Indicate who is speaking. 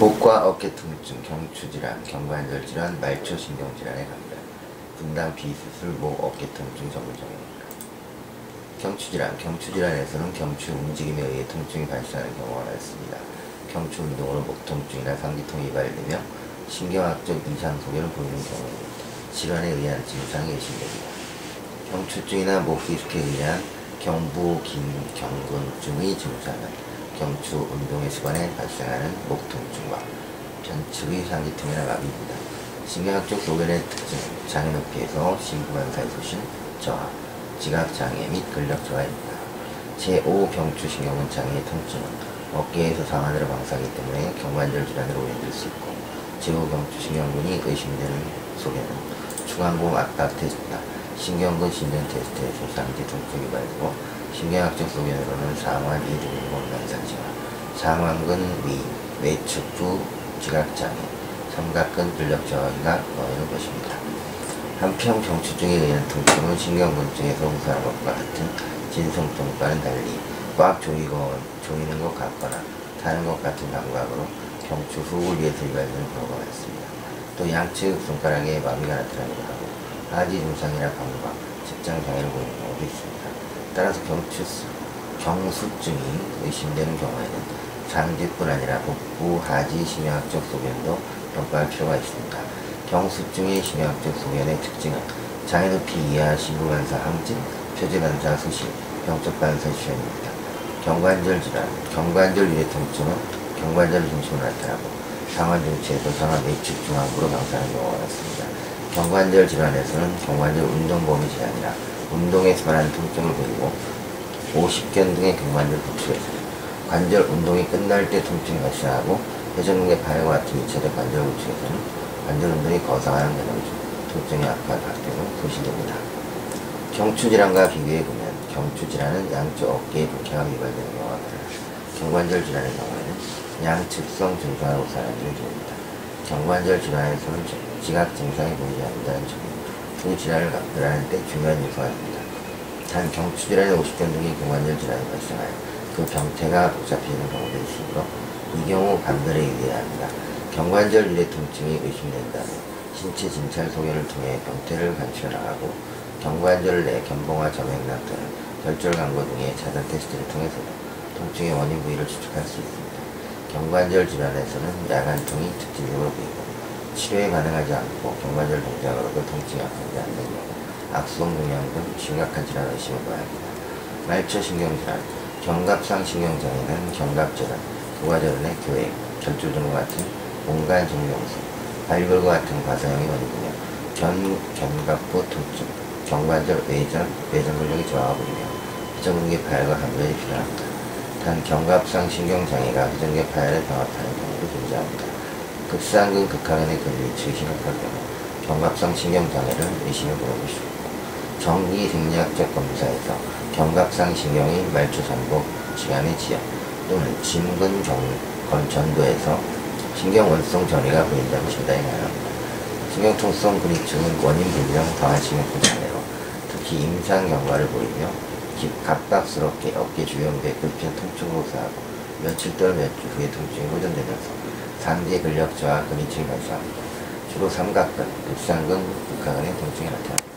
Speaker 1: 목과 어깨 통증, 경추질환, 경관절 질환, 말초 신경 질환에 관련 분당 비수술 목 어깨 통증 전문점입니다. 경추질환, 경추질환에서는 경추 움직임에 의해 통증이 발생하는 경우가 많습니다. 경추 운동으로 목 통증이나 상기통이 발되며 신경학적 이상 소견을 보이는 경우입니다. 질환에 의한 증상이 의심됩니다. 경추증이나 목 디스크에 의한 경부, 긴, 경근증의 증상은 경추 운동의 습관에 발생하는 목 통증과 전측의 상기통이나 마비입니다. 신경학적 소견의 특징, 장애 높이에서 심부관사의 소신, 저하, 지각장애 및 근력 저하입니다. 제5 경추신경근 장애의 통증은 어깨에서 상안으로 방사하기 때문에 경관절 질환으로 연결될 수 있고 제5 경추신경근이 의심되는 소견은 추간공 압박 테스트나 신경근 신전 테스트에서 상지 통증이 발고 신경학적 소견으로는 상완 이등의 원난상징화, 상완근 위, 외측부 지각장애, 삼각근 근력 저하가 보이는 것입니다. 한편 경추증에 의한 통증은 신경근증에서 우선한 것과 같은 진성통과는 달리 꽉 조이고, 조이는 것 같거나 타는 것 같은 감각으로 경추 후을 위해서 유발되는 경우가 많습니다. 또 양측 손가락에 마비가 나타나기도 하고 하지 증상이나 감각, 직장 장애를 보이는 경우도 있습니다. 따라서 경추, 경수증이 의심되는 경우에는 장지뿐 아니라 복부, 하지, 심혈학적 소견도 평가할 필요가 있습니다. 경수증의 심혈학적 소견의 특징은 장애 높이 이하 신부반사 항진, 표지반사 수실, 병적 반사 시현입니다. 경관절 질환, 경관절 유래 통증은 경관절 중심으로 나타나고 상완 중추에서 상완 내측 중앙부로 방사하는 경우가 많습니다. 경관절 질환에서는 경관절 운동 범위 제한이나 운동에서 말하는 통증을 보이고 50견 등의 경관절 부추에서는 관절 운동이 끝날 때 통증이 발생하고 회전근개 파열과 같은 2차적 관절 부추에서는 관절 운동이 거상하는 중 통증이 악화가 되고 소실됩니다. 경추질환과 비교해 보면 경추질환은 양쪽 어깨의 불쾌가 유발되는 경우가 많아 경관절 질환의 경우에는 양측성 증상으로 사람들이 됩니다. 경관절 질환에서는 지각 증상이 보이지 않는다는 점 이두 질환을 감별하는 때 중요한 요소가 됩니다. 단 경추질환의 50견 등의 경관절 질환이 발생하여 그 병태가 복잡해지는 경우도 있으므로 이 경우 감별에 유의해야 합니다. 경관절 유래 통증이 의심된다면 신체 진찰 소견을 통해 병태를 관찰 나가고 경관절 내 견봉화 점액낭 또는 결절 강고 등의 자단 테스트를 통해서도 통증의 원인 부위를 추측할 수 있습니다. 경관절 질환에서는 야간통이 특징적으로 보이고 치료에 가능하지 않고 경관절 동작으로도 통증이 악화되지 않는 경우 악성 동양 등 심각한 질환 의심을 봐야 합니다. 말초 신경질환, 경갑상 신경장애는 경갑질환, 부가절환의 교획, 결줄 등과 같은 공간 증명수, 발굴과 같은 과사형이 원인이며 견, 견갑부 통증, 경관절 외전, 외전 근력이 저하가 부리며 회전근개 파열과 감별이 필요합니다. 단 경갑상 신경장애가 회전근개 파열에 병합하는 경우도 존재합니다. 극상근 극하근의 근위치의 심각할 경우 경갑상 신경장애를 의심해 보여보시고 정기 생리학적 검사에서 경갑상 신경이 말초 전복, 지간의 지연 또는 진근 경, 전도에서 신경 원성 전이가 보인다면 진단이 가능합니다. 신경통성 근육증은 원인 불명 강한 신경통 장애로 특히 임상 경과를 보이며 갑갑스럽게 어깨 주변부에 불편 통증으로 사하고 며칠 또는 몇주 후에 통증이 호전되면서 상대 근력 저하 근육증이 발생합니다. 주로 삼각근, 극상근, 극하근의 통증이 나타납니다.